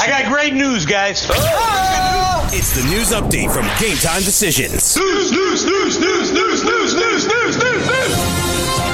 I got great news, guys. It's the news update from Game Time Decisions. News, news, news, news, news, news, news, news, news, news.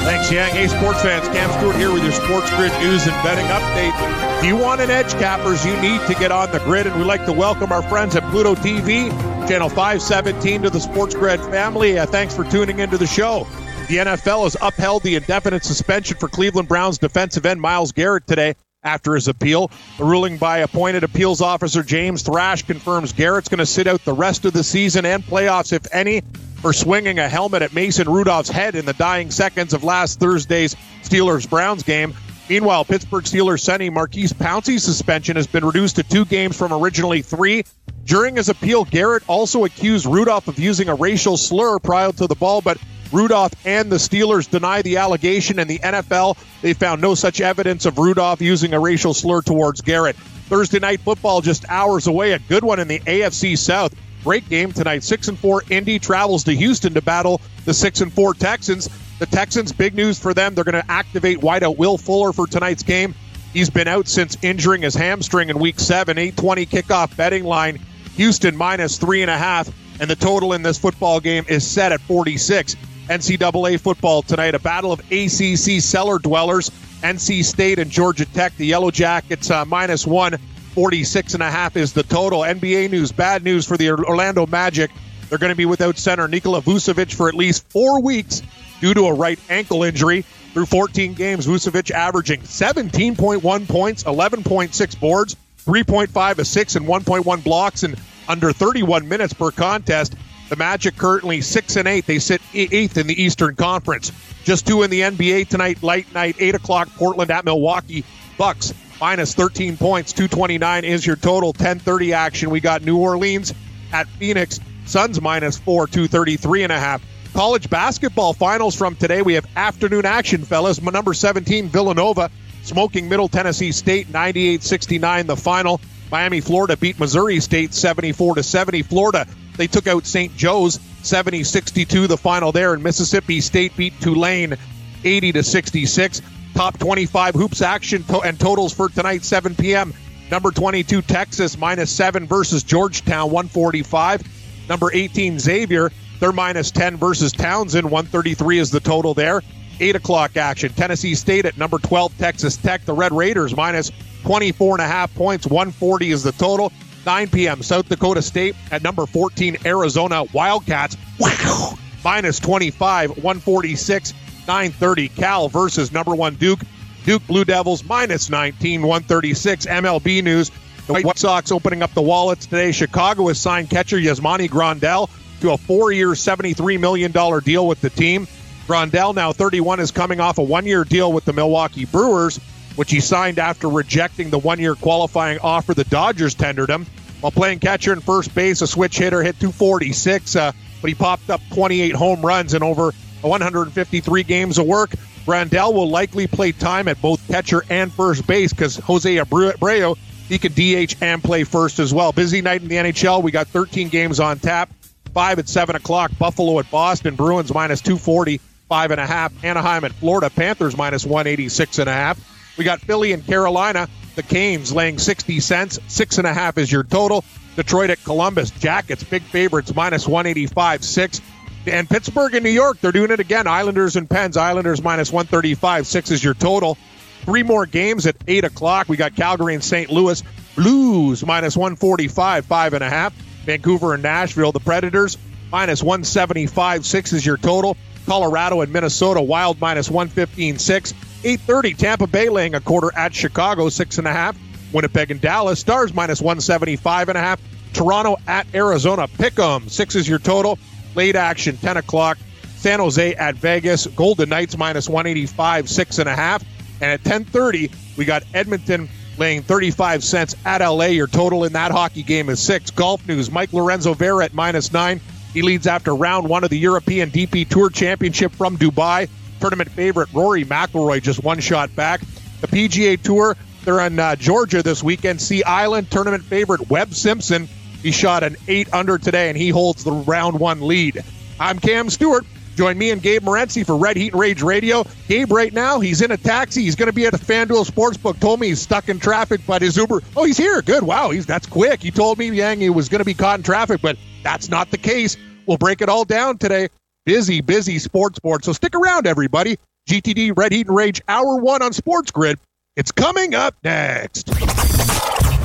Thanks, Yang. Hey, sports fans. Cam Stewart here with your Sports Grid news and betting update. If you want an edge, cappers, you need to get on the grid, and we'd like to welcome our friends at Pluto TV, channel 517, to the Sports Grid family. Uh, thanks for tuning into the show. The NFL has upheld the indefinite suspension for Cleveland Browns defensive end Myles Garrett today after his appeal. The ruling by appointed appeals officer James Thrash confirms Garrett's going to sit out the rest of the season and playoffs, if any, for swinging a helmet at Mason Rudolph's head in the dying seconds of last Thursday's Steelers Browns game. Meanwhile, Pittsburgh Steelers center Maurkice Pouncey's suspension has been reduced to two games from originally three. During his appeal, Garrett also accused Rudolph of using a racial slur prior to the ball, but Rudolph and the Steelers deny the allegation, and the NFL, they found no such evidence of Rudolph using a racial slur towards Garrett. Thursday night football just hours away, a good one in the AFC South. Great game tonight. Six and four Indy travels to Houston to battle the six and four Texans. The Texans, big news for them. They're going to activate wideout Will Fuller for tonight's game. He's been out since injuring his hamstring in week seven. 820 kickoff betting line. Houston minus three and a half. And the total in this football game is set at 46. NCAA football tonight, a battle of ACC cellar dwellers. NC State and Georgia Tech, the Yellow Jackets uh, minus one, 46 and a half is the total. NBA news, bad news for the Orlando Magic. They're going to be without center Nikola Vucevic for at least four weeks due to a right ankle injury. Through 14 games, Vucevic averaging 17.1 points, 11.6 boards, 3.5 assists, and 1.1 blocks in under 31 minutes per contest. The Magic currently six and eight. They sit eighth in the Eastern Conference. Just two in the NBA tonight. Light night, eight o'clock. Portland at Milwaukee. Bucks minus 13 points. 229 is your total. 10:30 action. We got New Orleans at Phoenix. Suns minus four. 233 and a half. College basketball finals from today. We have afternoon action, fellas. Number 17 Villanova smoking Middle Tennessee State 98-69. The final. Miami, Florida beat Missouri State 74 to 70. Florida they took out St. Joe's 70 62, the final there, and Mississippi State beat Tulane 80 to 66. Top 25 hoops action to- and totals for tonight, 7 p.m. Number 22, Texas, minus 7 versus Georgetown, 145. Number 18, Xavier, they're minus 10 versus Towson, 133 is the total there. 8 o'clock action. Tennessee State at number 12, Texas Tech. The Red Raiders minus 24 and a half points, 140 is the total. 9 p.m. South Dakota State at number 14 Arizona Wildcats. Wow. Minus 25, 146, 930. Cal versus number one Duke. Duke Blue Devils minus 19, 136. MLB news. The White Sox opening up the wallets today. Chicago has signed catcher Yasmani Grandal to a four-year, $73 million deal with the team. Grandal, now 31, is coming off a one-year deal with the Milwaukee Brewers, which he signed after rejecting the one-year qualifying offer the Dodgers tendered him. While playing catcher and first base, a switch hitter hit 246, uh, but he popped up 28 home runs in over 153 games of work. Grandal will likely play time at both catcher and first base because Jose Abreu, he can DH and play first as well. Busy night in the NHL. We got 13 games on tap. Five at 7 o'clock. Buffalo at Boston. Bruins minus 240. Five and a half. Anaheim at Florida. Panthers minus 186 and a half. We got Philly and Carolina. The Canes laying 60 cents. Six and a half is your total. Detroit at Columbus. Jackets, big favorites, minus 185, six. And Pittsburgh and New York, they're doing it again. Islanders and Pens. Islanders minus 135, six is your total. Three more games at 8 o'clock. We got Calgary and St. Louis. Blues minus 145, five and a half. Vancouver and Nashville. The Predators minus 175, six is your total. Colorado and Minnesota. Wild minus 115, six. 8.30, Tampa Bay laying a quarter at Chicago, six and a half. Winnipeg and Dallas, Stars minus 175 and a half. Toronto at Arizona, pick 'em. Six is your total. Late action, 10 o'clock. San Jose at Vegas, Golden Knights minus 185, six and a half. And at 10:30, we got Edmonton laying 35 cents at LA. Your total in that hockey game is six. Golf news: Mike Lorenzo Vera at minus nine. He leads after round one of the European DP Tour Championship from Dubai tournament favorite Rory McIlroy just one shot back. The PGA Tour, they're in uh, Georgia this weekend. Sea Island tournament favorite Webb Simpson. He shot an eight under today, and he holds the round one lead. I'm Cam Stewart. Join me and Gabe Morency for Red Heat and Rage Radio. Gabe, right now, he's in a taxi. He's going to be at the FanDuel Sportsbook. Told me he's stuck in traffic, but his Uber. Oh, he's here. Good. Wow, he's that's quick. He told me Yang he was going to be caught in traffic, but that's not the case. We'll break it all down today. Busy, busy sports board. So stick around, everybody. GTD Red Heat and Rage Hour One on Sports Grid. It's coming up next.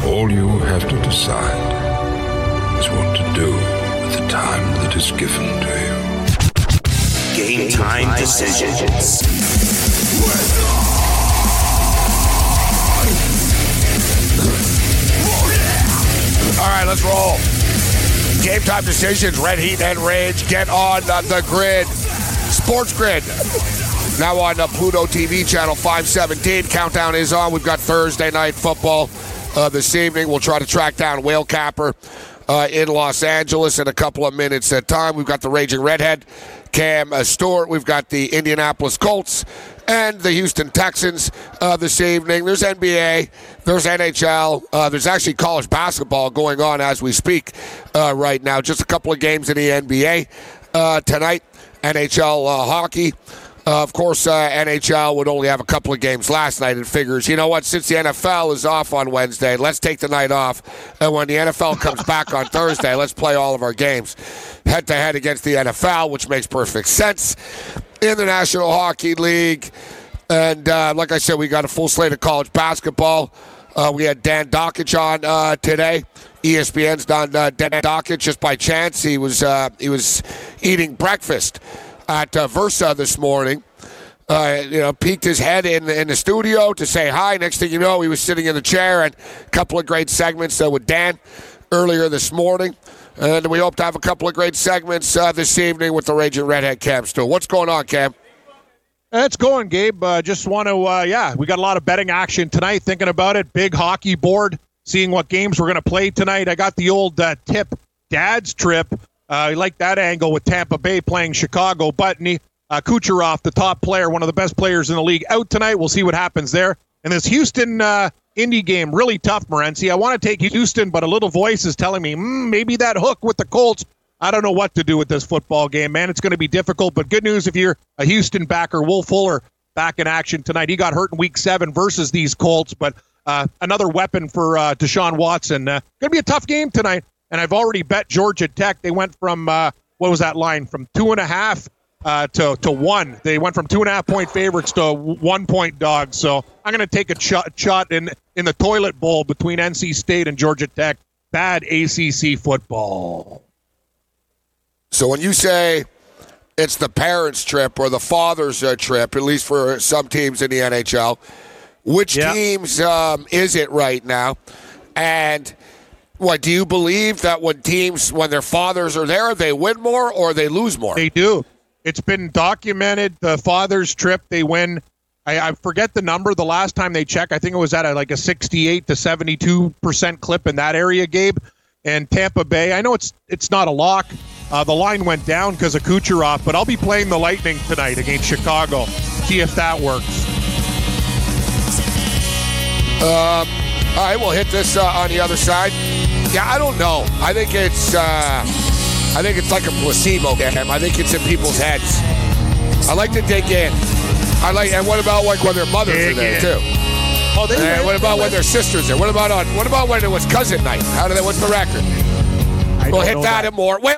All you have to decide is what to do with the time that is given to you. Game time decisions. All right, let's roll. Game time decisions, Red Heat and Rage. Get on the grid. Sports Grid. Now on uh, Pluto TV, channel 517. Countdown is on. We've got Thursday night football uh, this evening. We'll try to track down Whale Capper uh, in Los Angeles in a couple of minutes at time. We've got the Raging Redhead, Cam uh, Stewart. We've got the Indianapolis Colts and the Houston Texans uh, this evening. There's NBA, there's NHL, uh, there's actually college basketball going on as we speak uh, right now. Just a couple of games in the NBA uh, tonight. NHL uh, hockey. Uh, of course, uh, NHL would only have a couple of games last night. It figures, you know what? Since the NFL is off on Wednesday, let's take the night off. And when the NFL comes back on Thursday, let's play all of our games head to head against the NFL, which makes perfect sense. In the National Hockey League. And uh, like I said, we got a full slate of college basketball. Uh, we had Dan Dakich on uh, today. ESPN's done uh, Dan Dakich just by chance. He was uh, he was eating breakfast at uh, Versa this morning. Uh, you know, peeked his head in in the studio to say hi. Next thing you know, he was sitting in the chair, and a couple of great segments with Dan earlier this morning. And we hope to have a couple of great segments uh, this evening with the Raging Redhead Cam Still. What's going on, Cam? It's going, Gabe. Uh, just want to, uh, yeah, we got a lot of betting action tonight. Thinking about it, big hockey board, seeing what games we're going to play tonight. I got the old uh, tip, Dad's trip. Uh, I like that angle with Tampa Bay playing Chicago. Butney, uh, Kucherov, the top player, one of the best players in the league, out tonight. We'll see what happens there. And this Houston Indy game, really tough, Morency. I want to take Houston, but a little voice is telling me mm, maybe that hook with the Colts. I don't know what to do with this football game, man. It's going to be difficult, but good news if you're a Houston backer. Will Fuller back in action tonight. He got hurt in week seven versus these Colts, but uh, another weapon for uh, Deshaun Watson. Uh, going to be a tough game tonight, and I've already bet Georgia Tech. They went from, uh, what was that line? From two and a half uh, to, to one. They went from two and a half point favorites to one point dogs. So I'm going to take a shot, shot in, in the toilet bowl between NC State and Georgia Tech. Bad ACC football. So when you say it's the parents' trip or the father's uh, trip, at least for some teams in the NHL, which Yeah. teams um, is it right now? And what do you believe that when teams, when their fathers are there, they win more or they lose more? They do. It's been documented. The father's trip, they win. I, I forget the number. The last time they checked, I think it was at a, like a 68 to 72 percent clip in that area, Gabe. And Tampa Bay. I know it's it's not a lock. Uh, the line went down because of Kucherov, but I'll be playing the Lightning tonight against Chicago. See if that works. Um, all right, we'll hit this uh, on the other side. Yeah, I don't know. I think it's uh, I think it's like a placebo game. I think it's in people's heads. I like to dig in. I like, and what about like when their mothers are there in. too? Oh, they And what about when their sisters are? What about on? What about when it was cousin night? How did that? What's the record? I We'll hit know that and more. Well,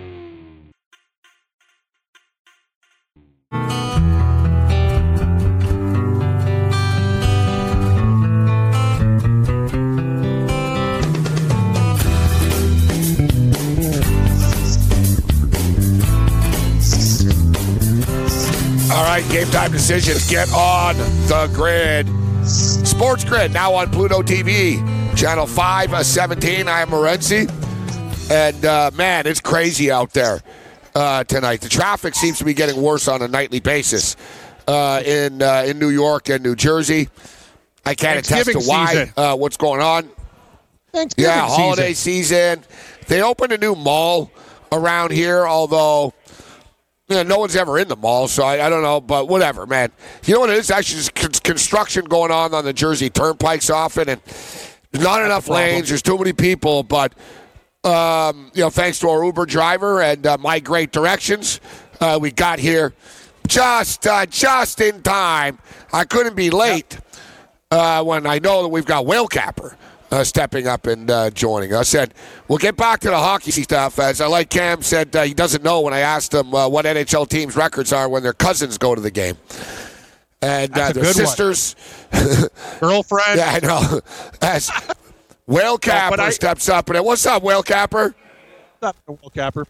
Game time decisions. Get on the grid. Sports Grid now on Pluto TV, channel five uh, seventeen. I am Morency, and uh, man, it's crazy out there. uh, tonight. The traffic seems to be getting worse on a nightly basis uh, in uh, in New York and New Jersey. I can't attest to why, uh, what's going on. Thanksgiving Yeah, season. holiday season. They opened a new mall around here, although you know, no one's ever in the mall, so I, I don't know, but whatever, man. You know what it is? Actually, just con- construction going on on the Jersey Turnpikes often, and there's not enough lanes. There's too many people, but um, you know, thanks to our Uber driver and uh, my great directions, uh, we got here just uh, just in time. I couldn't be late uh, when I know that we've got Whale Capper uh, stepping up and uh, joining us. And we'll get back to the hockey stuff. As I like Cam said, uh, he doesn't know when I asked him uh, what NHL teams' records are when their cousins go to the game. And uh, That's their sisters. Girlfriend. Yeah, I know. As Whale Capper I- steps up and what's up, Whale Capper? Not the Will Capper.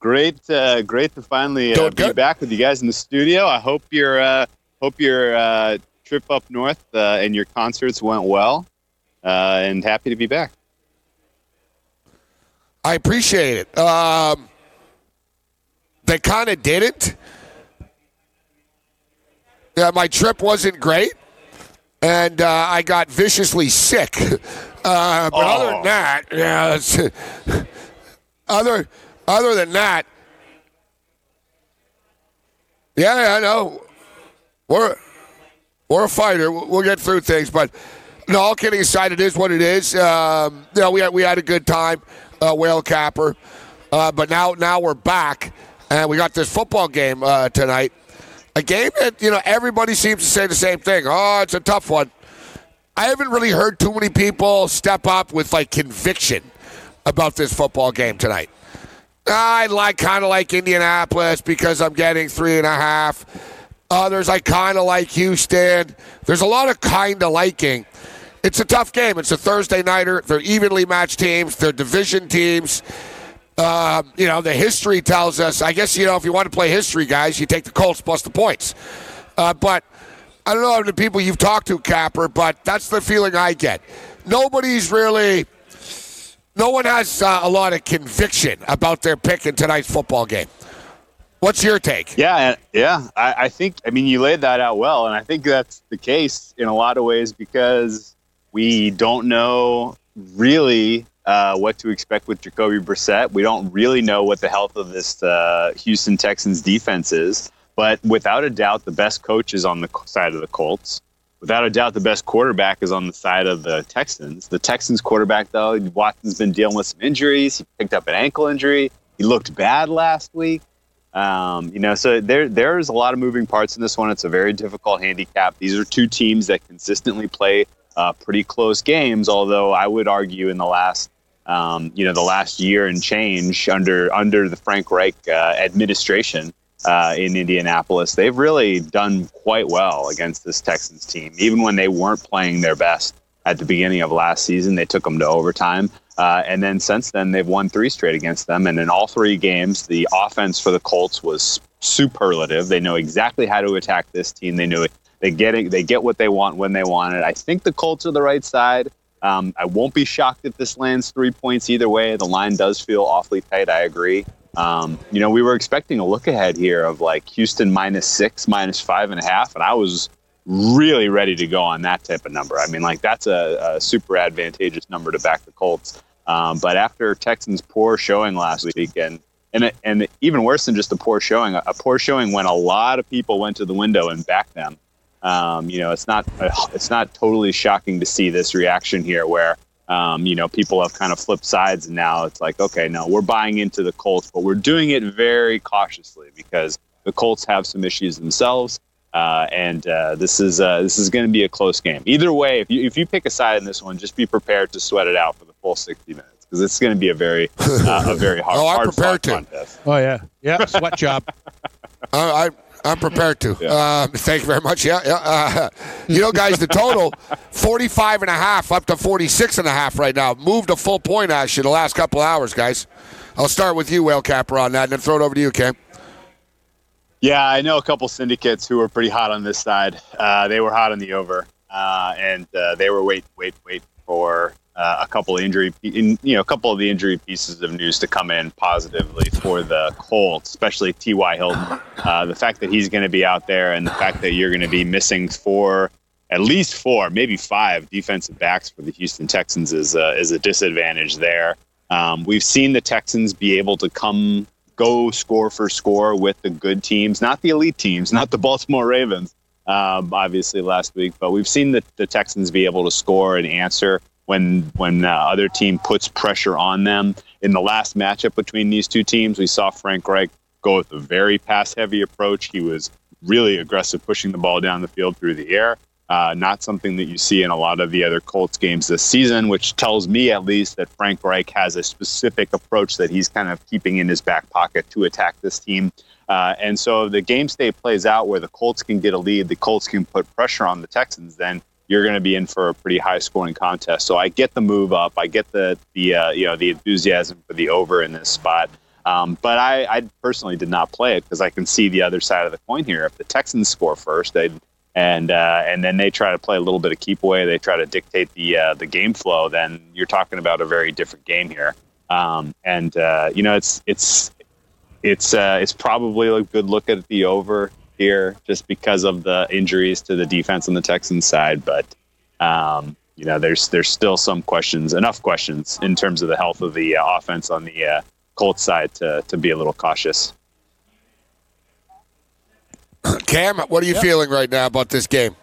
Great, uh, great to finally uh, be good. back with you guys in the studio. I hope your uh, hope your uh, trip up north uh, and your concerts went well, uh, and happy to be back. I appreciate it. Um, they kind of didn't. Yeah, my trip wasn't great, and uh, I got viciously sick. Uh, but other than that, yeah, other other than that, yeah, yeah, I know we're we're a fighter. We'll get through things, but no, all kidding aside, it is what it is. Um, you know, we had we had a good time, uh, whale capper, uh, but now now we're back, and we got this football game uh, tonight. A game that you know everybody seems to say the same thing. Oh, it's a tough one. I haven't really heard too many people step up with like conviction about this football game tonight. I like kind of like Indianapolis because I'm getting three and a half. Others I kind of like Houston. There's a lot of kind of liking. It's a tough game. It's a Thursday nighter. They're evenly matched teams. They're division teams. Um, you know, the history tells us. I guess you know if you want to play history, guys, you take the Colts plus the points. Uh, but I don't know many people you've talked to, Capper, but that's the feeling I get. Nobody's really. No one has uh, a lot of conviction about their pick in tonight's football game. What's your take? Yeah, yeah. I, I think. I mean, you laid that out well, and I think that's the case in a lot of ways because we don't know really uh, what to expect with Jacoby Brissett. We don't really know what the health of this uh, Houston Texans defense is. But without a doubt, the best coach is on the side of the Colts. Without a doubt, the best quarterback is on the side of the Texans. The Texans quarterback, though, Watson's been dealing with some injuries. He picked up an ankle injury. He looked bad last week. Um, you know, so there there's a lot of moving parts in this one. It's a very difficult handicap. These are two teams that consistently play uh, pretty close games. Although I would argue in the last um, you know the last year and change under under the Frank Reich uh, administration uh, in Indianapolis, they've really done quite well against this Texans team. Even when they weren't playing their best at the beginning of last season, they took them to overtime. Uh, and then since then, they've won three straight against them. And in all three games, the offense for the Colts was superlative. They know exactly how to attack this team. They knew it. They get it. They get what they want when they want it. I think the Colts are the right side. Um, I won't be shocked if this lands three points either way. The line does feel awfully tight. I agree. Um, you know, we were expecting a look ahead here of like Houston minus six, minus five and a half, and I was really ready to go on that type of number. I mean, like that's a, a super advantageous number to back the Colts. Um, but after Texans' poor showing last week, and and and even worse than just a poor showing, a poor showing when a lot of people went to the window and backed them. Um, you know, it's not it's not totally shocking to see this reaction here, where um, you know people have kind of flipped sides, and now it's like, okay, no, we're buying into the Colts, but we're doing it very cautiously because the Colts have some issues themselves. Uh, and uh, this is uh, this is going to be a close game. Either way, if you if you pick a side in this one, just be prepared to sweat it out for the full sixty minutes because it's going to be a very uh, a very hard. Oh, I'm hard prepared fought to. contest. Oh yeah, yeah, sweat job. I, I, I'm prepared to. Um, thank you very much. Yeah, yeah. Uh, you know, guys, the total 45 and a half up to 46 and a half right now. Moved a full point action the last couple hours, guys. I'll start with you, Whale Capper, on that, and then throw it over to you, Cam. Yeah, I know a couple syndicates who were pretty hot on this side. Uh, they were hot on the over, uh, and uh, they were wait, wait, wait for uh, a couple injury, in, you know, a couple of the injury pieces of news to come in positively for the Colts, especially T.Y. Hilton. Uh, the fact that he's going to be out there, and the fact that you're going to be missing four, at least four, maybe five defensive backs for the Houston Texans is uh, is a disadvantage there. Um, we've seen the Texans be able to come go score for score with the good teams, not the elite teams, not the Baltimore Ravens, um, obviously last week, but we've seen the, the Texans be able to score and answer when when uh, other team puts pressure on them. In the last matchup between these two teams, we saw Frank Reich go with a very pass heavy approach. He was really aggressive, pushing the ball down the field through the air. Uh, not something that you see in a lot of the other Colts games this season, which tells me at least that Frank Reich has a specific approach that he's kind of keeping in his back pocket to attack this team. Uh, and so the game state plays out where the Colts can get a lead, the Colts can put pressure on the Texans, then you're going to be in for a pretty high scoring contest. So I get the move up, I get the the uh, you know the enthusiasm for the over in this spot. Um, but I, I personally did not play it because I can see the other side of the coin here. If the Texans score first, they'd and uh, and then they try to play a little bit of keep away. They try to dictate the uh, the game flow. Then you're talking about a very different game here. Um, and uh, you know, it's it's it's uh, it's probably a good look at the over here, just because of the injuries to the defense on the Texans side. But um, you know, there's there's still some questions, enough questions in terms of the health of the uh, offense on the uh, Colts side to to be a little cautious. Cam, what are you feeling right now about this game?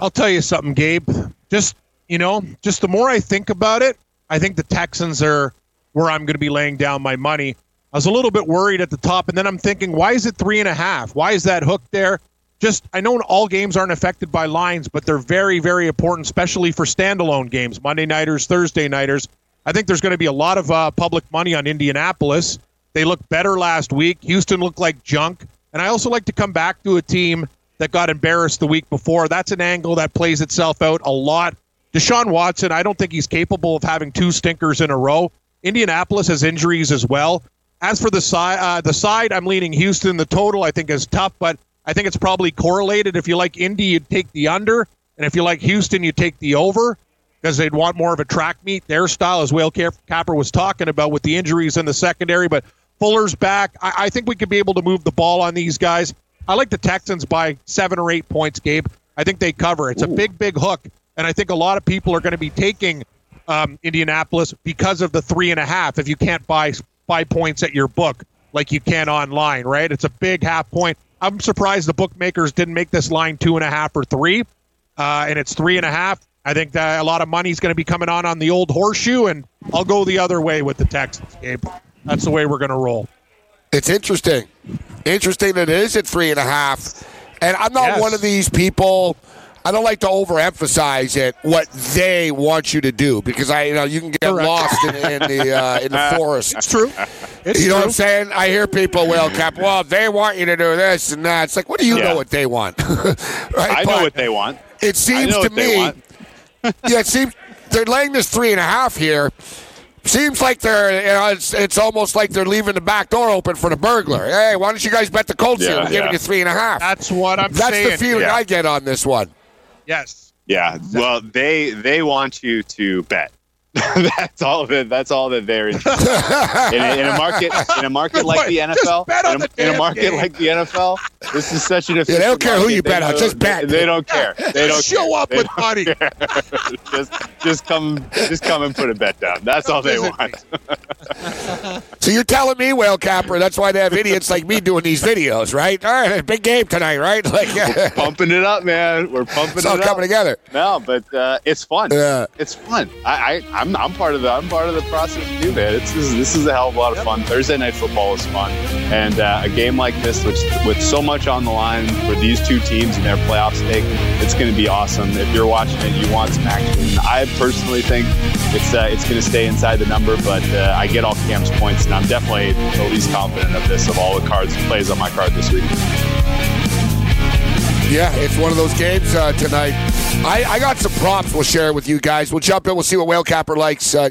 I'll tell you something, Gabe. Just you know, just the more I think about it, I think the Texans are where I'm going to be laying down my money. I was a little bit worried at the top, and then I'm thinking, why is it three and a half? Why is that hook there? Just I know all games aren't affected by lines, but they're very, very important, especially for standalone games, Monday nighters, Thursday nighters. I think there's going to be a lot of uh, public money on Indianapolis. They looked better last week. Houston looked like junk. And I also like to come back to a team that got embarrassed the week before. That's an angle that plays itself out a lot. Deshaun Watson, I don't think he's capable of having two stinkers in a row. Indianapolis has injuries as well. As for the side, uh, the side, I'm leaning Houston. The total, I think, is tough, but I think it's probably correlated. If you like Indy, you'd take the under, and if you like Houston, you take the over because they'd want more of a track meet. Their style, as Whale Capper was talking about, with the injuries in the secondary. But Fuller's back. I, I think we could be able to move the ball on these guys. I like the Texans by seven or eight points, Gabe. I think they cover. It's Ooh. a big, big hook, and I think a lot of people are going to be taking um, Indianapolis because of the three and a half. If you can't buy five points at your book like you can online, right? It's a big half point. I'm surprised the bookmakers didn't make this line two and a half or three, uh, and it's three and a half. I think that a lot of money is going to be coming on on the old horseshoe, and I'll go the other way with the Texans, Gabe. That's the way we're going to roll. It's interesting. Interesting that it is at three and a half. And I'm not yes. one of these people. I don't like to overemphasize it what they want you to do because I, you know, you can get Correct. lost in, in the uh, in the forest. It's true. It's you know true. what I'm saying? I hear people, well, Cap, well, they want you to do this and that. It's like, what do you yeah. know what they want? right? I but know what they want. It seems to me. yeah, it seems they're laying this three and a half here Seems like they're, you know, it's, it's almost like they're leaving the back door open for the burglar. Hey, why don't you guys bet the Colts yeah, here? We're yeah. giving you three and a half. That's what I'm That's saying. the feeling yeah. I get on this one. Yes. Yeah. Well, they they want you to bet. that's all of it. That's all that they're in, in, a, in a market in a market like the NFL. In a, in a, market game. like the NFL, this is such an yeah, They don't care market. who you bet on. Just bet. They, they don't care. They don't show care. up with money. just just come just come and put a bet down. That's all they want. So you're telling me, Whale Capper, that's why they have idiots like me doing these videos, right? All right, big game tonight, right? Like We're pumping it up, man. We're pumping it up. it's all it coming together. No, but uh, it's fun. Yeah. It's fun. I, I I'm I'm part of the I'm part of the process too, man. It's this is, this is a hell of a lot of fun. Thursday night football is fun, and uh, a game like this, which with so much on the line for these two teams and their playoff stake, it's going to be awesome. If you're watching it, you want some action. I personally think it's uh, it's going to stay inside the number, but uh, I get all Cam's points, and I'm definitely the least confident of this of all the cards plays on my card this week. Yeah, it's one of those games uh, tonight. I, I got some props we'll share with you guys. We'll jump in. We'll see what Whale Capper likes. Uh,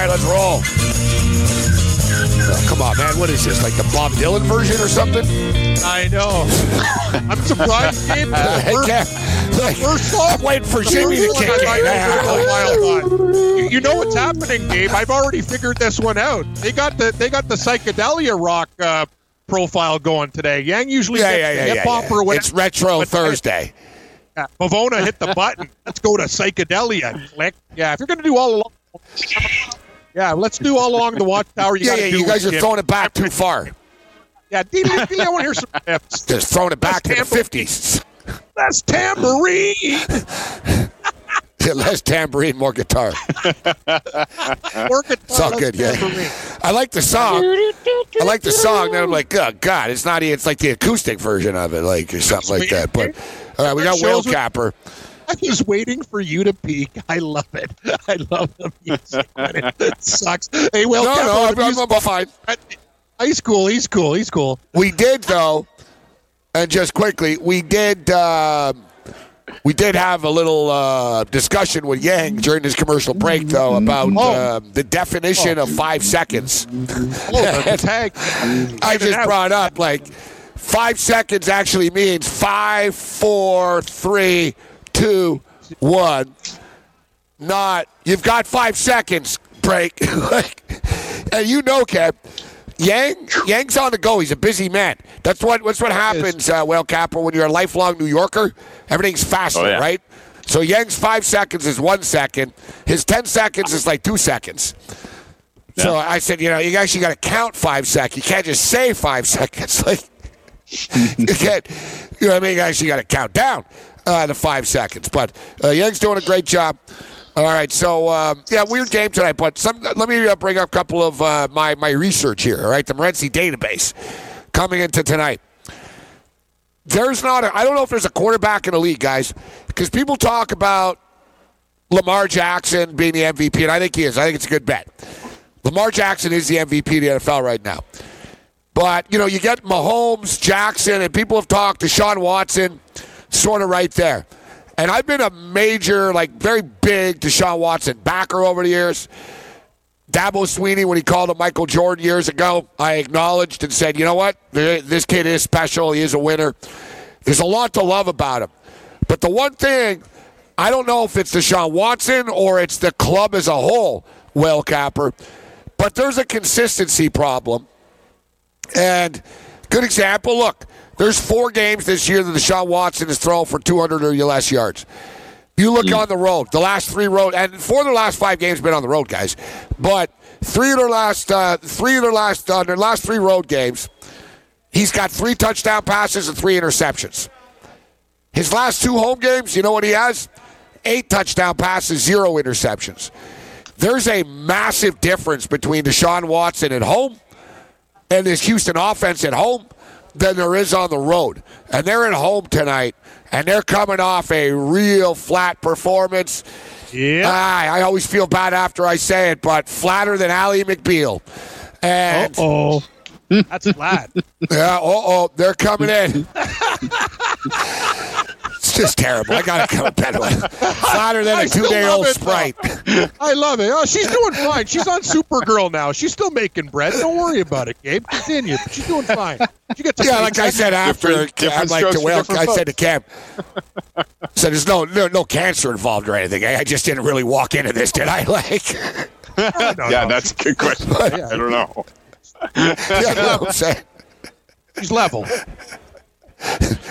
Right, let's roll. Oh, come on, man. What is this? Like the Bob Dylan version or something? I know. I'm surprised, Gabe. Uh, hey, First- Kev, like, First off, I'm waiting for Jimmy to kick one in. you were Ah, a wild one. You, know what's happening, Gabe? I've already figured this one out. They got the they got the psychedelia rock uh, profile going today. Yang usually Yeah, gets yeah, yeah, hip yeah, hop yeah. or whatever. It's Retro But- Thursday. Yeah, Pavona hit the button. Let's go to psychedelia. Click. Yeah, if you're gonna do all along. Yeah, let's do all along the watchtower. You Yeah, yeah, you guys are Jim. throwing it back too far. Yeah, Dee, Dee, Dee, I want to hear some riffs. Just throwing it back to the 50s. That's tambourine. Less tambourine, more guitar. more guitar It's all good, yeah. I like the song. I like the song. Then I'm like, oh God, it's not. It's like the acoustic version of it, like or something like that. But all right, we got Will Shows with- Capper. I was waiting for you to peak. I love it. I love the music. when it sucks. Hey, Will, No, Capper, no, the I'm, I'm, I'm fine. he's cool. He's cool. He's cool. We did though, and just quickly, we did. Uh, we did have a little uh, discussion with Yang during this commercial break, though, about Oh. uh, the definition of five seconds. Oh, the tag. I just brought up like five seconds actually means five, four, three, two, one. Not you've got five seconds. Break. and you know, Kev. Yang Yang's on the go. He's a busy man. That's what that's what happens, uh, well, Capper, when you're a lifelong New Yorker. Everything's faster, Oh, yeah. right? So Yang's five seconds is one second. His ten seconds is like two seconds. So I said, you know, you actually got to count five seconds. You can't just say five seconds. Like you can't, you know what I mean? You actually got to count down uh, the five seconds. But uh, Young's doing a great job. All right, so um, yeah, weird game tonight. But some, let me uh, bring up a couple of uh, my my research here. All right, the Morency database coming into tonight. There's not. I don't know if there's a quarterback in the league, guys, because people talk about Lamar Jackson being the MVP, and I think he is. I think it's a good bet. Lamar Jackson is the MVP of the NFL right now. But, you know, you get Mahomes, Jackson, and people have talked to Sean Watson sort of right there. And I've been a major, like, very big Deshaun Watson backer over the years. Dabo Swinney, when he called him Michael Jordan years ago, I acknowledged and said, you know what? This kid is special. He is a winner. There's a lot to love about him. But the one thing, I don't know if it's Deshaun Watson or it's the club as a whole, Will Capper, but there's a consistency problem. And good example, look, there's four games this year that Deshaun Watson has thrown for 200 or less yards. You look on the road, the last three road, and four of their last five games have been on the road, guys. But three of their last, uh, three of their last, uh, their last three road games, he's got three touchdown passes and three interceptions. His last two home games, you know what he has? Eight touchdown passes, zero interceptions. There's a massive difference between Deshaun Watson at home and this Houston offense at home than there is on the road. And they're at home tonight, and they're coming off a real flat performance. Yeah. Ah, I always feel bad after I say it, but flatter than Ally McBeal. And oh. That's flat. yeah, uh oh, they're coming in. it's just terrible. I gotta come better with flatter than I a two day old it, though. sprite. I love it. Oh, she's doing fine. She's on Supergirl now. She's still making bread. Don't worry about it, Gabe. Continue. She's doing fine. She gets Yeah, like I said after, Different- different I'm like to for Will, different I said to folks. Cam, said there's no, no no cancer involved or anything. I just didn't really walk into this, did I? Like, Yeah, that's a good question. I don't know. yeah, you know what I'm saying? she's level.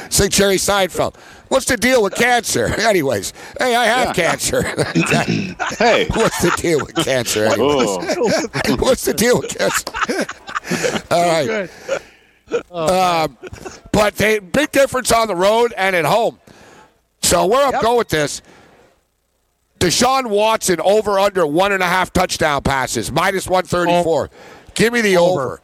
Say Jerry Seinfeld. What's the deal with cancer? Anyways, hey, I have cancer. Hey, What's the deal with cancer? Anyways? oh, What's the deal with cancer? All right. Um, but they big difference on the road and at home. So where I'm going with this, Deshaun Watson over under one and a half touchdown passes, minus 134. Give me the over. Over.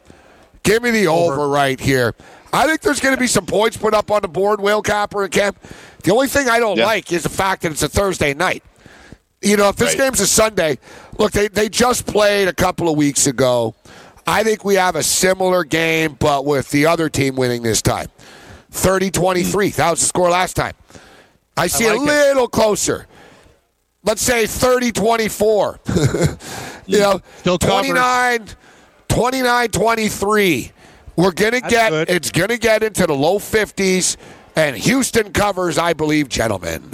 Give me the over. right here. I think there's going to be some points put up on the board, Will Capper and Kemp. The only thing I don't Yeah. like is the fact that it's a Thursday night. You know, if this Right. game's a Sunday, look, they, they just played a couple of weeks ago. I think we have a similar game, but with the other team winning this time. 30 23. Mm. That was the score last time. I see like a it. little closer. Let's say 30 24. you mm. know, Still 29 29 23. We're going to That's get, good. it's going to get into the low 50s, and Houston covers, I believe, gentlemen.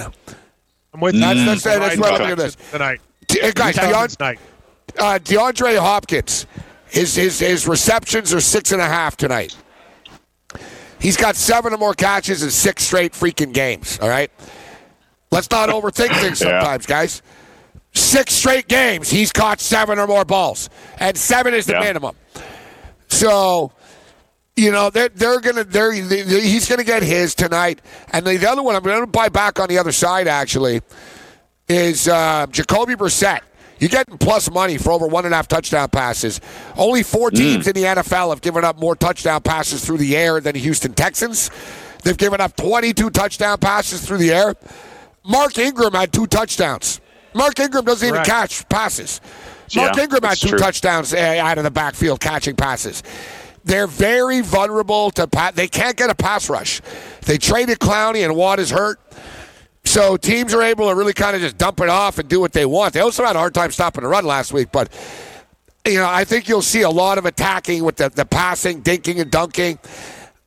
I'm with That's- you. that's- that's Ryan what I'm Jackson doing this. tonight. D- guys, Texans Deon- tonight. uh, DeAndre Hopkins, his, his his receptions are six and a half tonight. He's got seven or more catches in six straight freaking games. All right, let's not overthink things Yeah. sometimes, guys. Six straight games, he's caught seven or more balls, and seven is the Yeah. minimum. So, you know, they're they're gonna they're they, they- he's gonna get his tonight, and the, the other one I'm gonna buy back on the other side actually is uh, Jacoby Brissett. You're getting plus money for over one and a half touchdown passes. Only four teams in the NFL have given up more touchdown passes through the air than the Houston Texans. They've given up 22 touchdown passes through the air. Mark Ingram had two touchdowns. Mark Ingram doesn't even Correct. catch passes. Mark Yeah, Ingram had two true. touchdowns uh, out of the backfield catching passes. They're very vulnerable to pa- they can't get a pass rush. They traded Clowney and Watt is hurt. So teams are able to really kind of just dump it off and do what they want. They also had a hard time stopping the run last week, but you know I think you'll see a lot of attacking with the, the passing, dinking and dunking.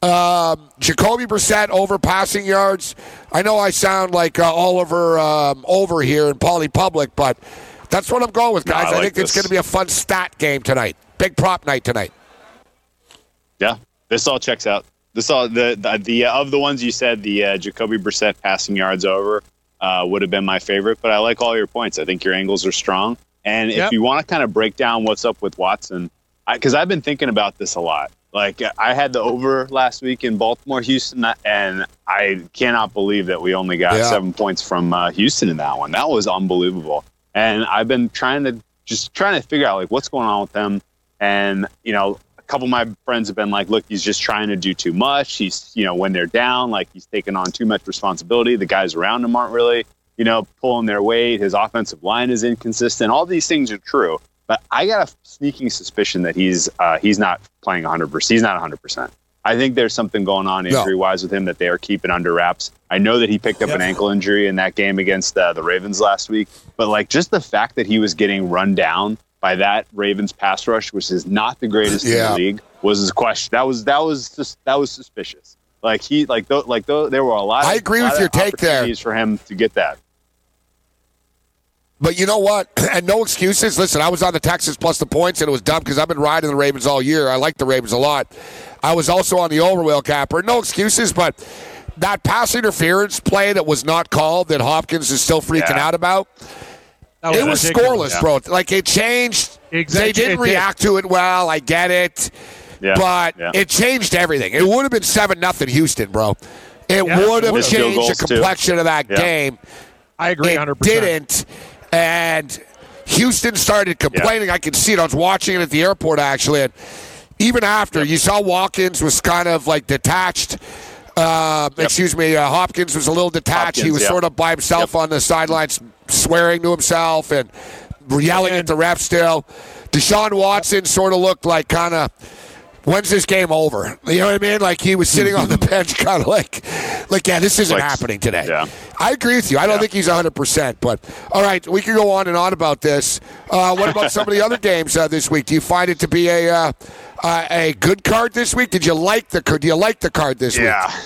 Um, Jacoby Brissett over passing yards. I know I sound like uh, Oliver um, over here in Poly Public, but that's what I'm going with, No, guys. I I, like think it's going to be a fun stat game tonight. Big prop night tonight. Yeah, this all checks out. This all the the, the uh, of the ones you said, the uh, Jacoby Brissett passing yards over uh, would have been my favorite. But I like all your points. I think your angles are strong. And Yep. if you want to kind of break down what's up with Watson, because I've been thinking about this a lot. Like I had the over last week in Baltimore, Houston, and I cannot believe that we only got Yeah. seven points from uh, Houston in that one. That was unbelievable. And I've been trying to just trying to figure out like what's going on with them. And you know, a couple of my friends have been like, "Look, he's just trying to do too much. He's you know, when they're down, like he's taking on too much responsibility. The guys around him aren't really you know pulling their weight. His offensive line is inconsistent. All these things are true." But I got a sneaking suspicion that he's uh, he's not playing 100. percent He's not 100. percent I think there's something going on injury wise with him that they are keeping under wraps. I know that he picked up an ankle injury in that game against uh, the Ravens last week, but like just the fact that he was getting run down by that Ravens pass rush, which is not the greatest in the league, was a question. That was that was just that was suspicious. Like he like th- like th- there were a lot. Of, I agree with your take there. for him to get that. But you know what? And no excuses. Listen, I was on the Texans plus the points, and it was dumb because I've been riding the Ravens all year. I like the Ravens a lot. I was also on the overwheel capper. No excuses, but that pass interference play that was not called that Hopkins is still freaking Yeah. out about. That it was ridiculous. scoreless, bro. Like it changed. Exactly. They didn't It did. react to it well. I get it, Yeah, but yeah. it changed everything. It would have been seven nothing Houston, bro. It Yeah, would have changed the goals, too. complexion of that Yeah. game I agree it 100%. didn't, and Houston started complaining. I could see it. I was watching it at the airport actually, and even after you saw Watkins was kind of like detached. Uh, Excuse me, uh, Hopkins was a little detached. he was yeah. sort of by himself on the sidelines, swearing to himself and yelling at the ref. Still, Deshaun Watson sort of looked like kind of. When's this game over? You know what I mean? Like he was sitting on the bench, kind of like, like yeah, this isn't Like- happening today. yeah. I agree with you. I don't Yeah. think he's 100%. But all right, we can go on and on about this. Uh, what about some of the other games uh, this week? Do you find it to be a uh, uh, a good card this week? Did you like the card? Do you like the card this Yeah. week? Yeah.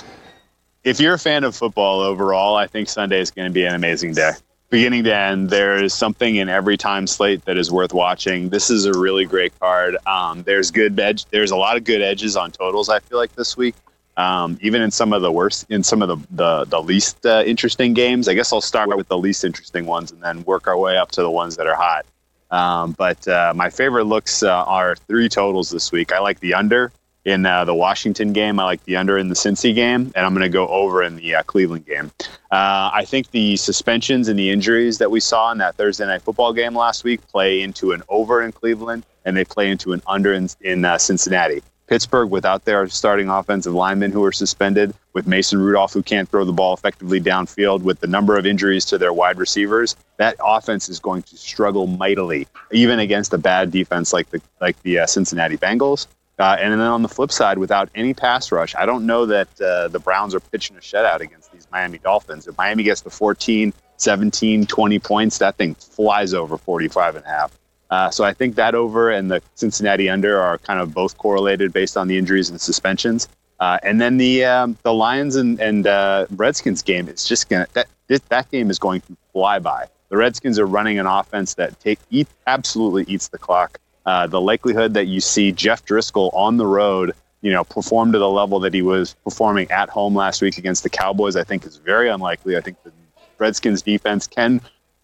If you're a fan of football overall, I think Sunday is going to be an amazing day. Beginning to end, there is something in every time slate that is worth watching. This is a really great card. Um, there's good edge. There's a lot of good edges on totals. I feel like this week. Um, even in some of the worst, in some of the the, the least uh, interesting games. I guess I'll start with the least interesting ones and then work our way up to the ones that are hot. Um, but uh, my favorite looks uh, are three totals this week. I like the under in uh, the Washington game. I like the under in the Cincy game, and I'm going to go over in the uh, Cleveland game. Uh, I think the suspensions and the injuries that we saw in that Thursday night football game last week play into an over in Cleveland, and they play into an under in, in uh, Cincinnati. Pittsburgh without their starting offensive linemen who are suspended, with Mason Rudolph who can't throw the ball effectively downfield, with the number of injuries to their wide receivers, that offense is going to struggle mightily, even against a bad defense like the like the uh, Cincinnati Bengals. Uh, and then on the flip side, without any pass rush, I don't know that uh, the Browns are pitching a shutout against these Miami Dolphins. If Miami gets the 14, 17, 20 points, that thing flies over 45 and a half. Uh, so I think that over and the Cincinnati under are kind of both correlated based on the injuries and suspensions. Uh, and then the um, the Lions and, and uh, Redskins game is just gonna that that game is going to fly by. The Redskins are running an offense that take eat, absolutely eats the clock. Uh, the likelihood that you see Jeff Driskel on the road, you know, perform to the level that he was performing at home last week against the Cowboys, I think is very unlikely. I think the Redskins defense can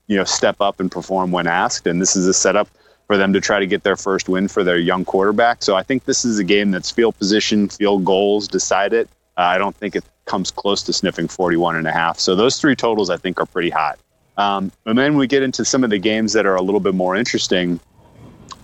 you know step up and perform when asked. And this is a setup for them to try to get their first win for their young quarterback. So I think this is a game that's field position, field goals decide it. Uh, I don't think it comes close to sniffing 41 and a half. So those three totals I think are pretty hot. Um, and then we get into some of the games that are a little bit more interesting.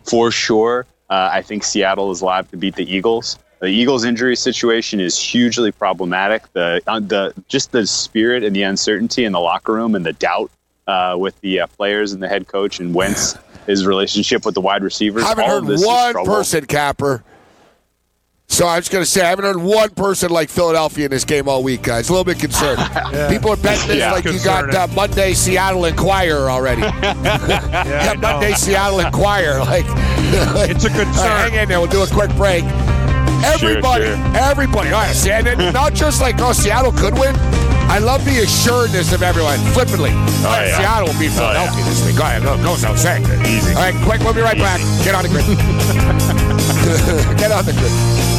For sure, uh, I think Seattle is live to beat the Eagles. The Eagles' injury situation is hugely problematic. The uh, the just the spirit and the uncertainty in the locker room and the doubt uh, with the uh, players and the head coach and Wentz, his relationship with the wide receivers. I haven't heard this one person, Capper. So I was going to say, I haven't heard one person like Philadelphia in this game all week, guys. A little bit concerned. People are betting this Yeah. like you got uh, Monday Seattle Inquirer already. yeah, Monday Seattle Inquirer. Like, It's a All right, concern. hang in there. We'll do a quick break. Everybody, sure. everybody. All right, see, and then not just like, oh, Seattle could win. I love the assuredness of everyone, flippantly. All right, yeah. Seattle will beat Philadelphia this week. Go ahead, go, goes without saying. Easy. All right, quick, we'll be right back. Get on the grid. Get on the grid.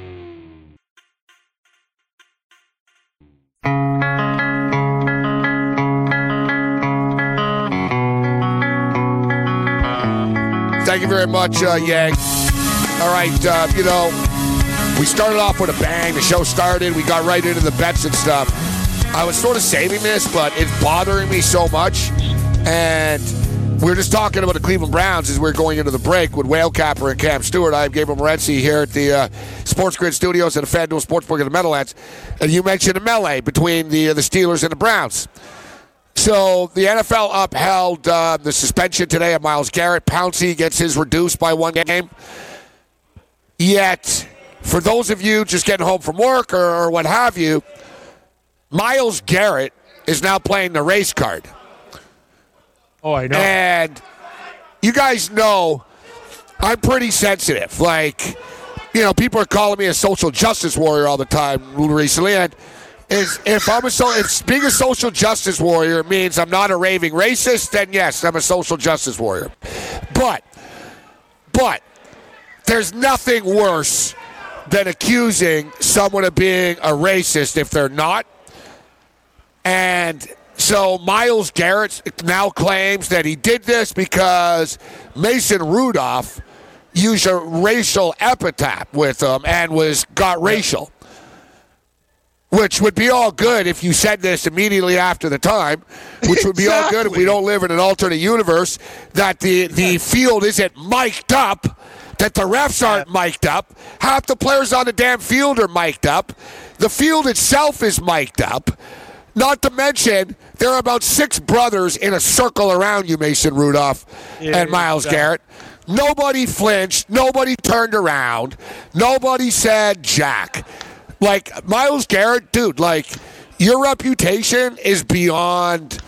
Thank you very much, uh, Yang. All right, uh, you know, we started off with a bang. The show started. We got right into the bets and stuff. I was sort of saving this, but it's bothering me so much. And we were just talking about the Cleveland Browns as we are going into the break with Whale Capper and Cam Stewart. I'm Gabriel Morency here at the uh, Sports Grid Studios at the FanDuel Sportsbook in the Meadowlands. And you mentioned a melee between the, uh, the Steelers and the Browns. So the NFL upheld uh, the suspension today of Myles Garrett. Pouncey gets his reduced by one game. Yet, for those of you just getting home from work or, or what have you, Myles Garrett is now playing the race card. Oh, I know. And you guys know I'm pretty sensitive. Like, you know, people are calling me a social justice warrior all the time recently. And is if I'm a so if being a social justice warrior means I'm not a raving racist, then yes, I'm a social justice warrior. But but there's nothing worse than accusing someone of being a racist if they're not. And so Myles Garrett now claims that he did this because Mason Rudolph used a racial epithet with him and was got racial. Which would be all good if you said this immediately after the time, which would be all good if we don't live in an alternate universe that the, the field isn't mic'd up, that the refs aren't mic'd up. Half the players on the damn field are mic'd up. The field itself is mic'd up. Not to mention, there are about six brothers in a circle around you, Mason Rudolph and Myles Garrett. Nobody flinched. Nobody turned around. Nobody said Jack. Like Myles Garrett, dude. Like your reputation is beyond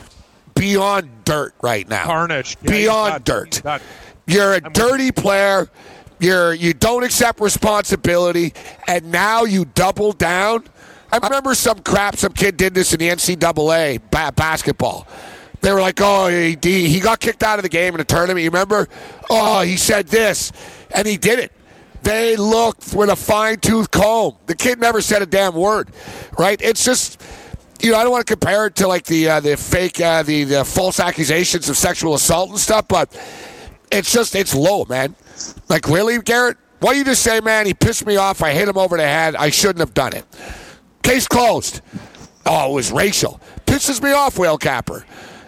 beyond dirt right now. Carnage. Yeah, beyond dirt. You're a dirty player. You're you don't accept responsibility, and now you double down. I remember some crap some kid did this in the NCAA ba- basketball. They were like, "Oh, he, he got kicked out of the game in a tournament." You remember? Oh, he said this, and he did it. They looked with a fine tooth comb. The kid never said a damn word, right? It's just you know, I don't want to compare it to like the uh, the fake, uh, the the false accusations of sexual assault and stuff, but it's just it's low, man. Like really, Garrett? Why you just say, man, he pissed me off. I hit him over the head. I shouldn't have done it. Case closed. Oh, it was racial. Pisses me off, Whale Capper,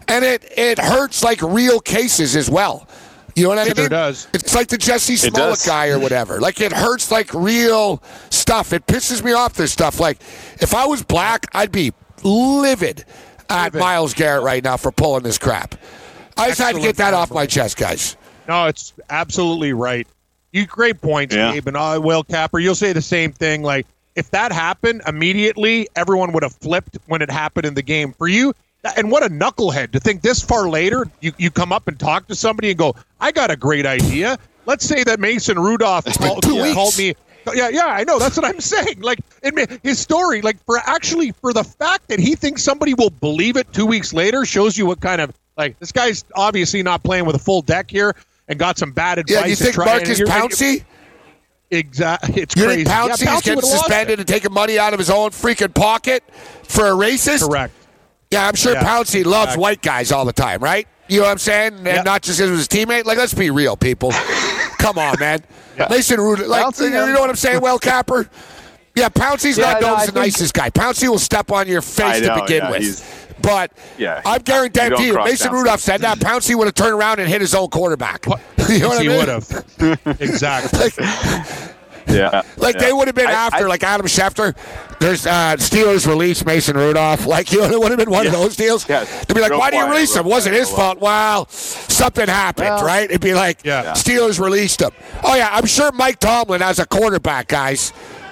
and it it hurts like real cases as well. You know what I It mean? sure does. It's like the Jesse Smollett guy or whatever. Like it hurts like real stuff. It pisses me off. This stuff. Like if I was black, I'd be livid at Livid. Myles Garrett right now for pulling this crap. I just had to get that off my chest, guys. No, it's absolutely right. You great points, Yeah. Gabe and uh, Whale Capper. You'll say the same thing. Like if that happened immediately, everyone would have flipped when it happened in the game. For you, and what a knucklehead to think this far later, you, you come up and talk to somebody and go, "I got a great idea." Let's say that Mason Rudolph called, two weeks. called me. Yeah, yeah, I know. That's what I'm saying. Like, it, his story, like, for actually for the fact that he thinks somebody will believe it two weeks later, shows you what kind of like this guy's obviously not playing with a full deck here and got some bad advice. Yeah, you think try- Marcus and you're- Pouncey? Exactly. It's You crazy. think Pouncey's yeah, Pouncey getting suspended and taking money out of his own freaking pocket for a racist? Correct. Yeah, I'm sure Yeah, Pouncey loves exactly. white guys all the time, right? You know what I'm saying? And Yeah. not just as his teammate. Like, let's be real, people. Come on, man. Mason Rudolph, like, Pouncey, you know what I'm saying? Well, Capper. Yeah, Pouncey's Yeah, not no, known I as the think- nicest guy. Pouncey will step on your face I to begin yeah, with. he's- But Yeah, I'm you guaranteeing don't you, Mason Pouncey. Rudolph said that Pouncey would have turned around and hit his own quarterback. you know what I he mean? would have. exactly. Yeah. Like yeah. they would have been I- after, I- like Adam Schefter. There's uh, Steelers release Mason Rudolph. Like you know, it would have been one of those deals. Yeah. To be like, Real why do you release him? Wasn't his fault. Well, something happened, Well, right? It'd be like, Yeah. Steelers released him. Oh yeah, I'm sure Mike Tomlin has a quarterback, guys.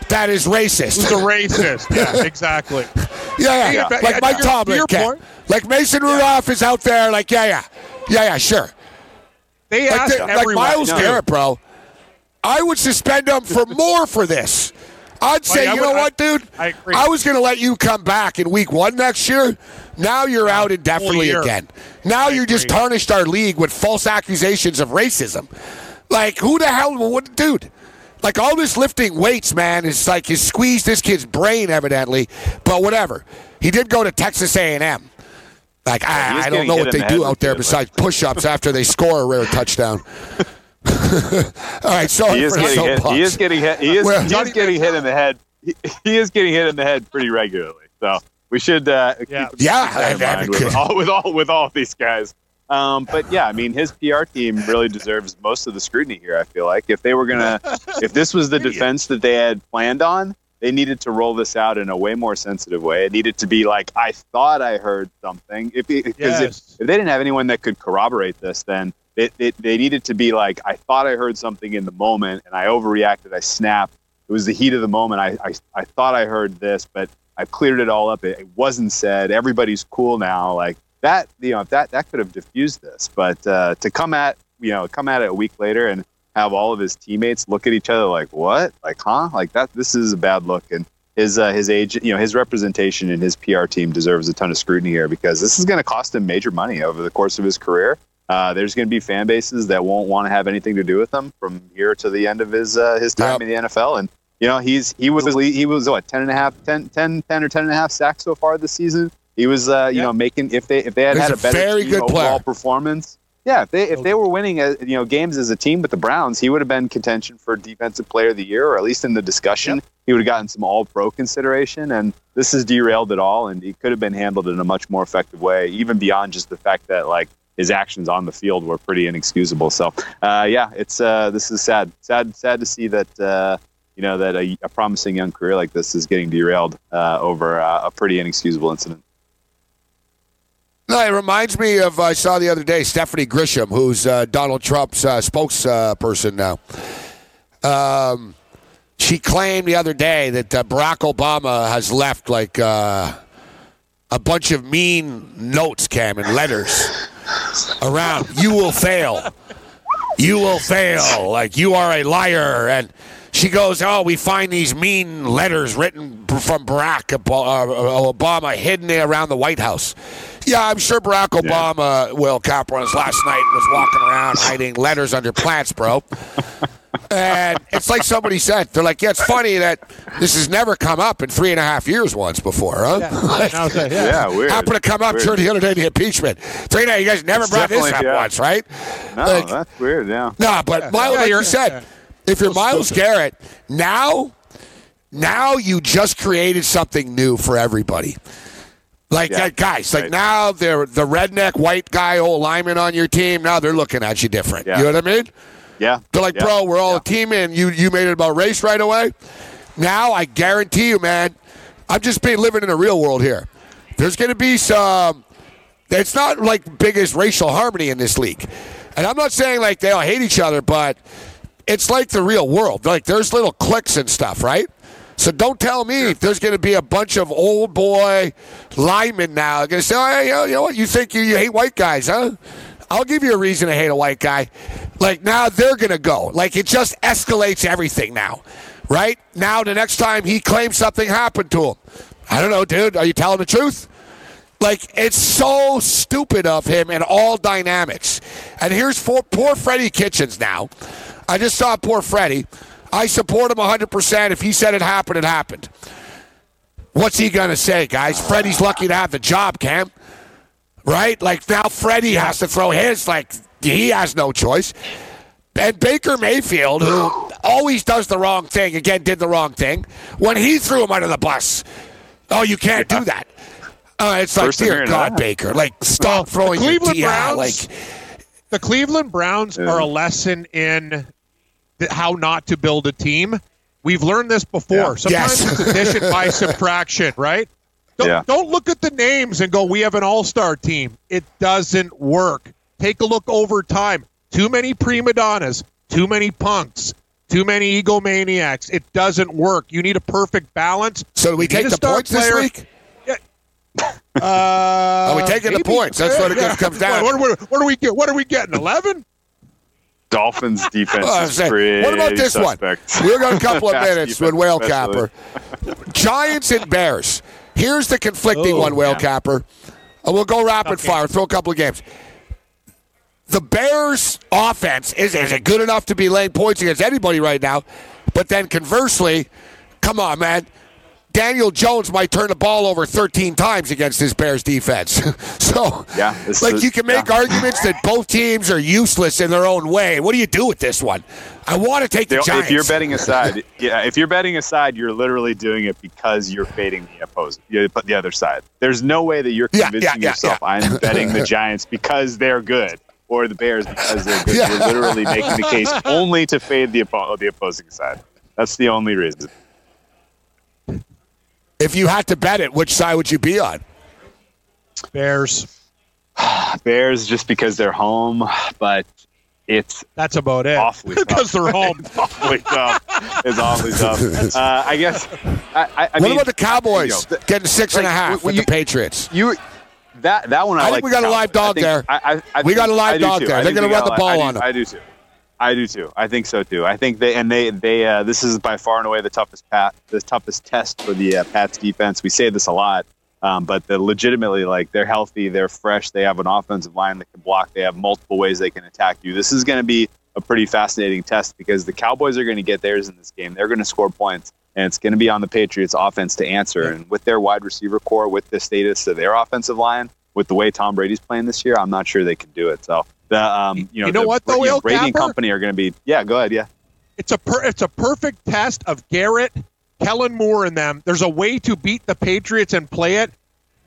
That is racist. Who's a racist? Yeah, exactly. yeah, yeah, Yeah, like yeah, Mike your- Tomlin your can. Like Mason Rudolph is out there. Like yeah, yeah, yeah, yeah, sure. They Like, asked the- like. Myles No. Garrett, bro. I would suspend him for more for this. I'd say, oh, yeah, I you know I- what, dude? I agree. was going to let you come back in week one next year. Now you're out indefinitely again. Now I you just tarnished our league with false accusations of racism. Like, who the hell, would, dude? Like, all this lifting weights, man, is like has squeezed this kid's brain, evidently. But whatever. He did go to Texas A&M. Like, is I, I don't know what they the do out there besides push-ups after they score a rare touchdown. All right, sorry He is for getting hit. soapbox. He is getting hit. He is, Well- he is getting hit in the head. He, he is getting hit in the head pretty regularly. So we should uh, keep, Yeah. keep Yeah, that in I- I- mind with all with all with all these guys. Um, but yeah, I mean, his PR team really deserves most of the scrutiny here. I feel like if they were gonna, if this was the defense that they had planned on, they needed to roll this out in a way more sensitive way. It needed to be like, I thought I heard something. If because Yes. if, if they didn't have anyone that could corroborate this, then it, they needed to be like, I thought I heard something in the moment and I overreacted. I snapped. It was the heat of the moment. I, I, I thought I heard this, but I cleared it all up. It, it wasn't said. Everybody's cool now. Like that, you know, that, that could have diffused this. But uh, to come at, you know, come at it a week later and have all of his teammates look at each other like, what? Like, huh? Like that, this is a bad look. And his, uh, his age, you know, his representation and his PR team deserves a ton of scrutiny here because this is going to cost him major money over the course of his career. Uh, there's going to be fan bases that won't want to have anything to do with him from here to the end of his uh, his time Yep. in the NFL. And you know, he's he was he was what 10 and a half, 10, 10, 10 or 10 and a half sacks so far this season. He was uh, you know making if they if they had He's had a a better very good player. overall performance. Yeah, if they if they were winning uh, you know games as a team with the Browns, he would have been contention for defensive player of the year, or at least in the discussion. He would have gotten some All Pro consideration, and this has derailed it all. And he could have been handled in a much more effective way, even beyond just the fact that like his actions on the field were pretty inexcusable. So, uh, yeah, it's uh, this is sad, sad, sad to see that uh, you know that a, a promising young career like this is getting derailed uh, over uh, a pretty inexcusable incident. No, it reminds me of I saw the other day Stephanie Grisham, who's uh, Donald Trump's uh, spokesperson now. Um, she claimed the other day that uh, Barack Obama has left like uh, a bunch of mean notes, Cam, and letters around. You will fail. You will fail. Like you are a liar. And she goes, "Oh, we find these mean letters written from Barack uh, Obama hidden around the White House." Yeah, I'm sure Barack Obama, yeah. Will Caprons, last night was walking around hiding letters under plants, bro. And it's like somebody said, they're like, yeah, it's funny that this has never come up in three and a half years once before, huh? Yeah, like, yeah. yeah weird. Happened to come up weird. during the other day, the impeachment. Three and a half, you guys never it's brought this up yeah. once, right? No, like, that's weird, yeah. No, but Myles, like you said, if you're Myles Garrett, now, now you just created something new for everybody. Like yeah, guys, right. like now they're the redneck white guy, old lineman on your team. Now they're looking at you different. Yeah. You know what I mean? Yeah. They're like, yeah. bro, we're all a team, and you you made it about race right away. Now I guarantee you, man, I'm just being living in a real world here. There's going to be some. It's not like biggest racial harmony in this league, and I'm not saying like they all hate each other, but it's like the real world. Like there's little cliques and stuff, right? So don't tell me if there's going to be a bunch of old boy linemen now going to say, oh, hey, you know what? You think you, you hate white guys, huh? I'll give you a reason to hate a white guy. Like now they're to go. Like it just escalates everything now, right? Now the next time he claims something happened to him, I don't know, dude. Are you telling the truth? Like it's so stupid of him in all dynamics. And here's for, poor Freddie Kitchens now. I just saw poor Freddie I support him 100%. If he said it happened, it happened. What's he going to say, guys? Freddie's lucky to have the job, Cam. Right? Like now Freddie has to throw his, like, he has no choice. And Baker Mayfield, who always does the wrong thing, again, did the wrong thing, when he threw him under the bus. Oh, you can't do that. Uh, it's like, dear God, Baker, like, stop throwing the Cleveland your Browns, like, the Cleveland Browns yeah. are a lesson in how not to build a team. We've learned this before. Yeah. Sometimes yes. it's addition by subtraction, right? Don't, yeah. don't look at the names and go, we have an all star team. It doesn't work. Take a look over time. Too many prima donnas, too many punks, too many egomaniacs. It doesn't work. You need a perfect balance. So do we you take the points player. this week? Yeah. Uh, are we taking maybe. the points? That's what it yeah. comes down. What, what, what, are we get? What are we getting? Eleven? Dolphins defense oh, is pretty What about this suspect. one? We've got a couple of minutes with Whale Capper. Giants and Bears. Here's the conflicting Ooh, one, Whale yeah. Capper. Uh, we'll go rapid okay. fire, throw a couple of games. The Bears' offense is, is it good enough to be laying points against anybody right now? But then conversely, come on, man. Daniel Jones might turn the ball over 13 times against this Bears defense. so, yeah, like is, you can make yeah. arguments that both teams are useless in their own way. What do you do with this one? I want to take the Giants. If you're betting aside, yeah, if you're betting aside, you're literally doing it because you're fading the opposing, the other side. There's no way that you're convincing yeah, yeah, yourself I'm betting the Giants because they're good or the Bears because they're good. You're literally making the case only to fade the, the opposing side. That's the only reason. If you had to bet it, which side would you be on? Bears. Bears, just because they're home, but it's that's about it. Awfully because they're home. it's awfully tough. It's awfully tough. Uh, I guess. I, I what mean, about the Cowboys you know, getting six like, and a half with you, the Patriots? You that that one I, I like think we got a live dog there. I, we got a live dog there. They're going to run the ball on them. I do too. I do too. I think so too. I think they and they they uh, this is by far and away the toughest pat the toughest test for the uh, Pats defense. We say this a lot, um, but they're legitimately like they're healthy, they're fresh, they have an offensive line that can block, they have multiple ways they can attack you. This is going to be a pretty fascinating test because the Cowboys are going to get theirs in this game. They're going to score points, and it's going to be on the Patriots' offense to answer. And with their wide receiver corps, with the status of their offensive line, with the way Tom Brady's playing this year, I'm not sure they can do it. So the um, you know, you know the, what though, you know, Brady and company are going to be. Yeah, go ahead. Yeah, it's a per, it's a perfect test of Garrett, Kellen Moore, and them. There's a way to beat the Patriots and play it.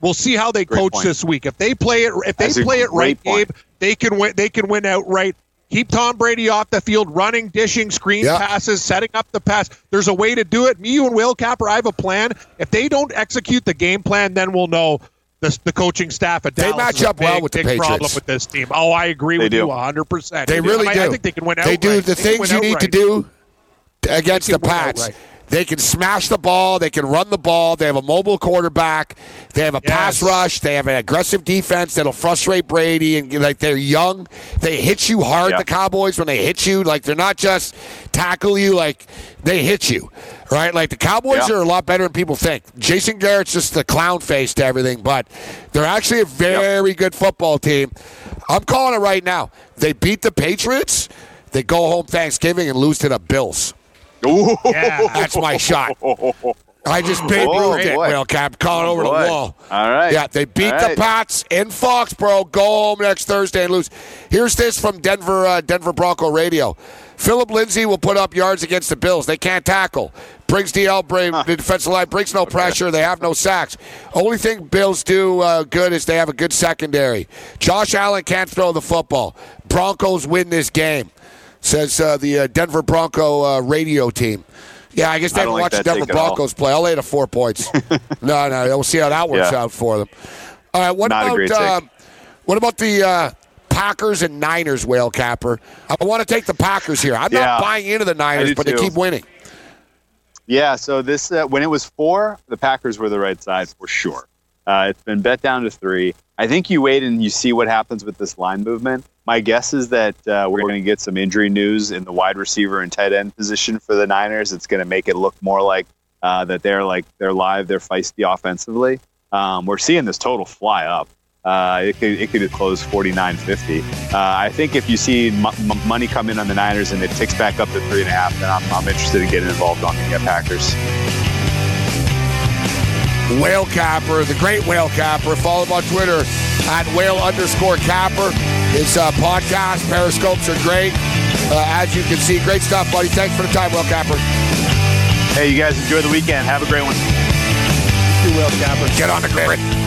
We'll see how they great coach point. this week. If they play it, if they That's play it right, point. Gabe, they can win. They can win outright. Keep Tom Brady off the field, running, dishing, screen yep. passes, setting up the pass. There's a way to do it. Me, you, and Whale Capper, I have a plan. If they don't execute the game plan, then we'll know the, the coaching staff at they match up big, well with the big Patriots. problem with this team. Oh, I agree they with do. you 100. percent They really I, do. I think they can win. They do the they things you need to do. against the They Pats. outright. They can smash the ball. They can run the ball. They have a mobile quarterback. They have a pass rush. They have an aggressive defense that'll frustrate Brady. And like they're young, they hit you hard. Yeah. The Cowboys when they hit you, like they're not just tackle you, like they hit you, right? Like the Cowboys Yeah. are a lot better than people think. Jason Garrett's just the clown face to everything, but they're actually a very good football team. I'm calling it right now. They beat the Patriots. They go home Thanksgiving and lose to the Bills. Ooh. Yeah. That's my shot. I just big Oh, moved it, boy. Whale Cap. Calling over Boy. the wall. All right. Yeah, they beat All the. Pats in Foxborough. Go home next Thursday and lose. Here's this from Denver, uh, Denver Bronco Radio. Phillip Lindsay will put up yards against the Bills. They can't tackle. Brings DL, bring, the defensive line brings no pressure. They have no sacks. Only thing Bills do uh, good is they have a good secondary. Josh Allen can't throw the football. Broncos win this game, says uh, the uh, Denver Bronco uh, radio team. Yeah, I guess they I haven't like watched the Denver take at all. Broncos play. I'll lay the four points. no, no, we'll see how that works Yeah. out for them. All right, what Not about um, what about the uh, Packers and Niners, Whale Capper? I want to take the Packers here. I'm Yeah, not buying into the Niners, but they keep winning. Yeah, so this uh, when it was four, the Packers were the right side for sure. Uh, it's been bet down to three. I think you wait and you see what happens with this line movement. My guess is that uh, we're going to get some injury news in the wide receiver and tight end position for the Niners. It's going to make it look more like uh, that they're like they're live, they're feisty offensively. Um, we're seeing this total fly up. Uh, it could it could close 49-50. Uh, I think if you see m- m- money come in on the Niners and it ticks back up to three and a half, then I'm, I'm interested in getting involved on the Packers. Whale Capper, the great Whale Capper. Follow him on Twitter at whale underscore capper. His uh, podcast, Periscopes are great. Uh, as you can see, great stuff, buddy. Thanks for the time, Whale Capper. Hey, you guys enjoy the weekend. Have a great one. You, Whale Capper. Get on the grid.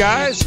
Guys,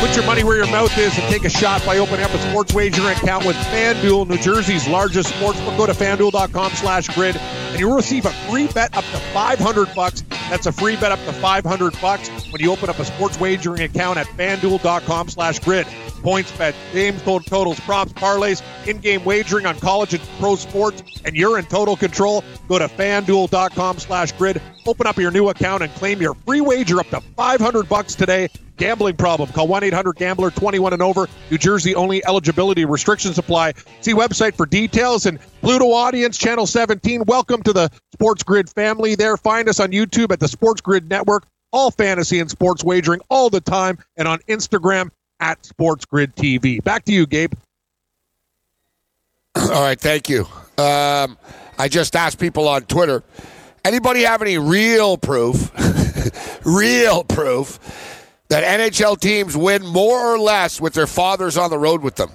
put your money where your mouth is and take a shot by opening up a sports wagering account with FanDuel, New Jersey's largest sportsbook. Go to fanduel.com slash grid and you'll receive a free bet up to 500 bucks. That's a free bet up to 500 bucks when you open up a sports wagering account at fanduel.com slash grid. Points bet, games, total- totals, props, parlays, in-game wagering on college and pro sports, and you're in total control. Go to fanduel.com slash grid. Open up your new account and claim your free wager up to 500 bucks today. Gambling problem. Call 1-800-GAMBLER 21 and over. New Jersey only eligibility restrictions apply. See website for details and Pluto audience channel 17. Welcome to the Sports Grid family there. Find us on YouTube at the Sports Grid Network. All fantasy and sports wagering all the time and on Instagram at Sports Grid TV. Back to you, Gabe. All right, thank you. Um, I just asked people on Twitter anybody have any real proof, real proof, that NHL teams win more or less with their fathers on the road with them?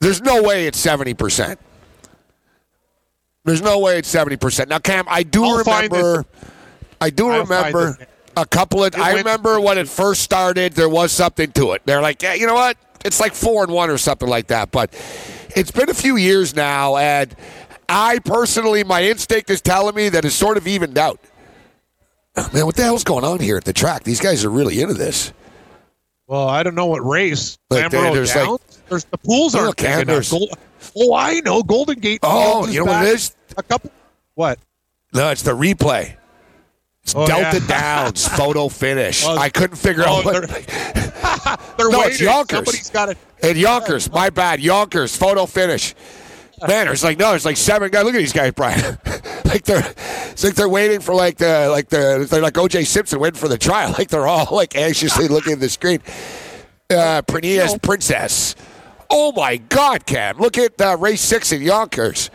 There's no way it's 70%. There's no way it's 70%. Now, Cam, I do I'll remember. I do I'll remember a couple of. It I went- remember when it first started, there was something to it. They're like, yeah, you know what? It's like four and one or something like that. But it's been a few years now, and I personally, my instinct is telling me that it's sort of evened out. Man, what the hell's going on here at the track? These guys are really into this. Well, I don't know what race. Like, there- there's Downs? like- there's the pools Oh, big enough. Gold, oh, I know. Golden Gate. Oh, you know what it is? A couple. What? No, it's the replay. It's Oh, Delta yeah. Downs photo finish. Oh, I couldn't figure oh, out what. they're- They're No, waiting. it's Yonkers. Somebody's got it. And Yonkers, my bad. Yonkers, photo finish. Man, there's like no, there's like seven guys. Look at these guys, Brian. like they're, it's like they're waiting for like the like the they're like O.J. Simpson waiting for the trial. Like they're all like anxiously looking at the screen. Uh, Prineas Princess. Oh my God, Cam! Look at uh, race six in Yonkers.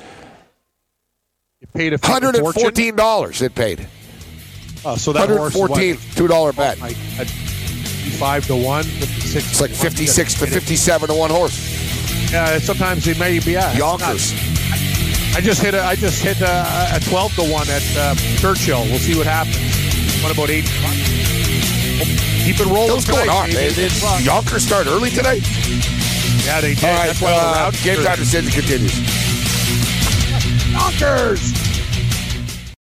You paid a Hundred and fortune. fourteen dollars it paid. Uh, so that horse is what? 114, two dollar bet. Like at 55 to 1, 56 It's like 56 to 57 to one horse. Yeah, sometimes it may be. It's Yonkers. I just hit a, I just hit a, a 12 to 1 at uh, Churchill. We'll see what happens. What about 8 Keep it rolling. What's going on? Did did Yonkers start early today? Yeah, they did. All right, That's why uh, game time decision continues. Yonkers.